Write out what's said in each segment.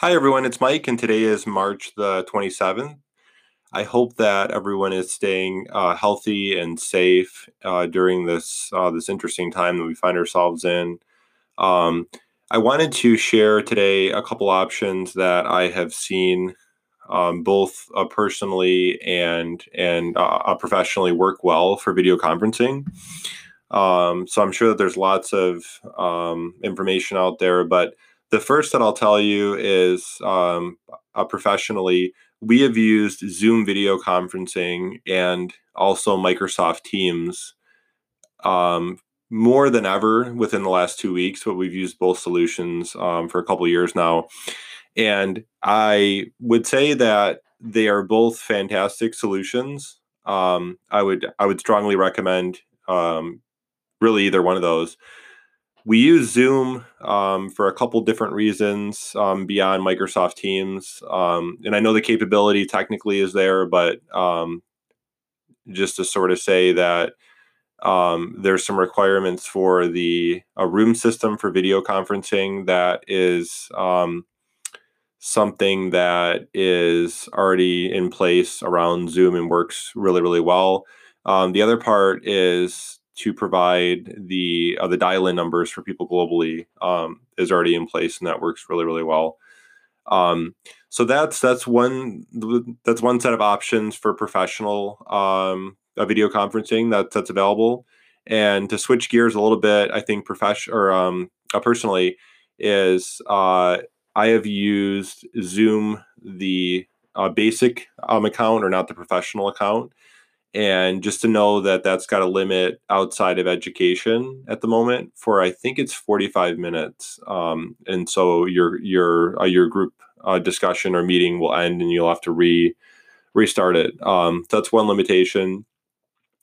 Hi, everyone. It's Mike, and today is March the 27th. I hope that everyone is staying uh, healthy and safe uh, during this uh, this interesting time that we find ourselves in. Um, I wanted to share today a couple options that I have seen um, both uh, personally and and uh, uh, professionally work well for video conferencing. Um, so I'm sure that there's lots of um, information out there, but the first that I'll tell you is um, uh, professionally, we have used Zoom video conferencing and also Microsoft Teams um, more than ever within the last two weeks. But we've used both solutions um, for a couple years now, and I would say that they are both fantastic solutions. Um, I would I would strongly recommend um, really either one of those we use Zoom um, for a couple different reasons um, beyond Microsoft Teams. Um, and I know the capability technically is there, but um, just to sort of say that um, there's some requirements for the a room system for video conferencing that is um, something that is already in place around Zoom and works really, really well. the other part is to provide the uh, the dial-in numbers for people globally um, is already in place, and that works really really well. Um, so that's that's one that's one set of options for professional um, video conferencing that that's available. And to switch gears a little bit, I think professional or um, uh, personally is uh, I have used Zoom the uh, basic um, account or not the professional account and just to know that that's got a limit outside of education at the moment for I think it's 45 minutes um, and so your your uh, your group uh, discussion or meeting will end and you'll have to re restart it. Um, that's one limitation.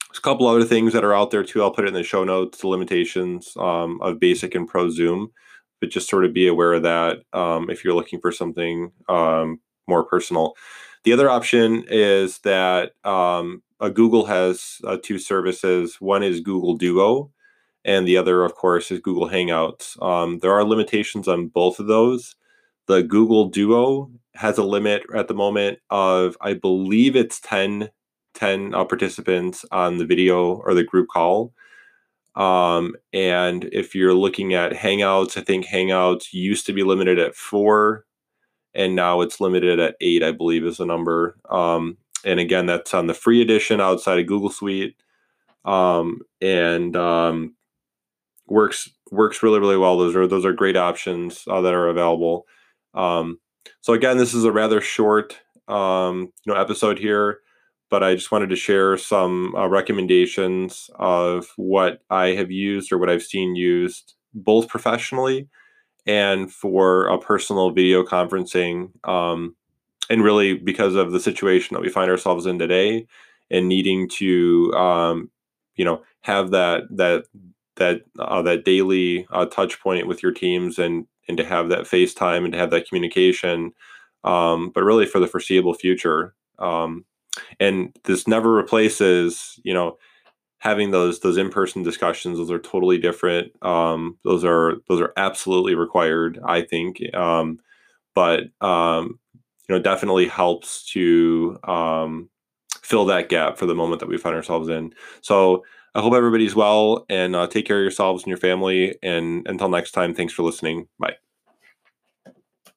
There's a couple other things that are out there too I'll put it in the show notes the limitations um, of basic and pro zoom but just sort of be aware of that um, if you're looking for something um, more personal. The other option is that um, uh, Google has uh, two services. One is Google Duo, and the other, of course, is Google Hangouts. Um, there are limitations on both of those. The Google Duo has a limit at the moment of, I believe it's 10, 10 uh, participants on the video or the group call. Um, and if you're looking at Hangouts, I think Hangouts used to be limited at four, and now it's limited at eight, I believe is the number. Um, and again, that's on the free edition outside of Google Suite, um, and um, works works really really well. Those are those are great options uh, that are available. Um, so again, this is a rather short um, you know episode here, but I just wanted to share some uh, recommendations of what I have used or what I've seen used both professionally and for a personal video conferencing um, and really because of the situation that we find ourselves in today and needing to um, you know have that that that uh, that daily uh, touch point with your teams and and to have that FaceTime and to have that communication um, but really for the foreseeable future um, and this never replaces you know having those those in-person discussions. Those are totally different um, those are those are absolutely required i think um, but um, you know definitely helps to um, fill that gap for the moment that we find ourselves in. So I hope everybody's well and uh, take care of yourselves and your family. And until next time, thanks for listening. Bye.